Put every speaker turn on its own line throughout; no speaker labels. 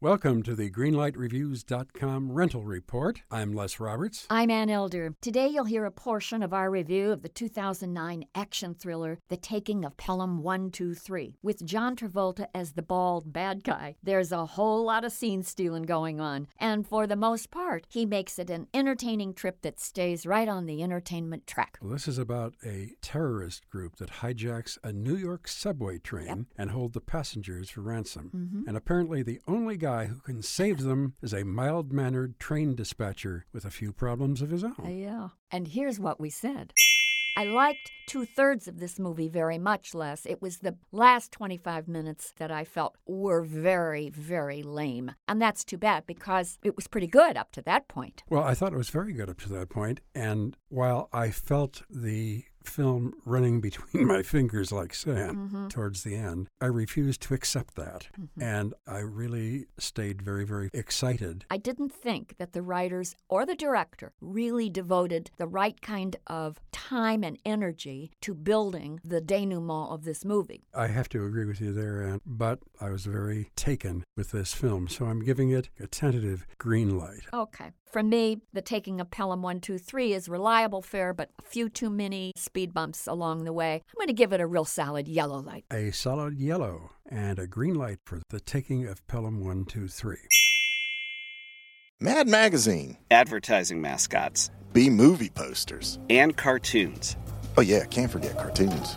Welcome to the GreenlightReviews.com rental report. I'm Les Roberts.
I'm Ann Elder. Today you'll hear a portion of our review of the 2009 action thriller The Taking of Pelham 123 with John Travolta as the bald bad guy. There's a whole lot of scene stealing going on, and for the most part, he makes it an entertaining trip that stays right on the entertainment track.
Well, this is about a terrorist group that hijacks a New York subway train
Yep.
and hold the passengers for ransom.
Mhm.
And apparently, the only guy who can save them is a mild mannered train dispatcher with a few problems of his own.
Uh, yeah. And here's what we said. I liked two thirds of this movie very much less. It was the last 25 minutes that I felt were very, very lame. And that's too bad because it was pretty good up to that point.
Well, I thought it was very good up to that point, and while I felt the film running between my fingers like sand
Mhm.
towards the end, I refused to accept that.
Mhm.
And I really stayed very, very excited.
I didn't think that the writers or the director really devoted the right kind of time and energy to building the denouement of this movie.
I have to agree with you there, Ann, but I was very taken with this film, so I'm giving it a tentative green light.
Okay. For me, the taking of Pelham 123 is reliable fare, but a few too many speed bumps along the way. I'm going to give it a real solid yellow light.
A solid yellow and a green light for the taking of Pelham 123.
Mad Magazine,
advertising mascots,
B movie posters.
and cartoons.
Oh, yeah, can't forget cartoons.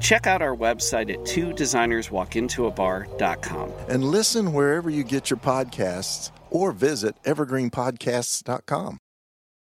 Check out our website at two designers walk into a designerswalkintoabar.com.
And listen wherever you get your podcasts or visit evergreenpodcasts.com.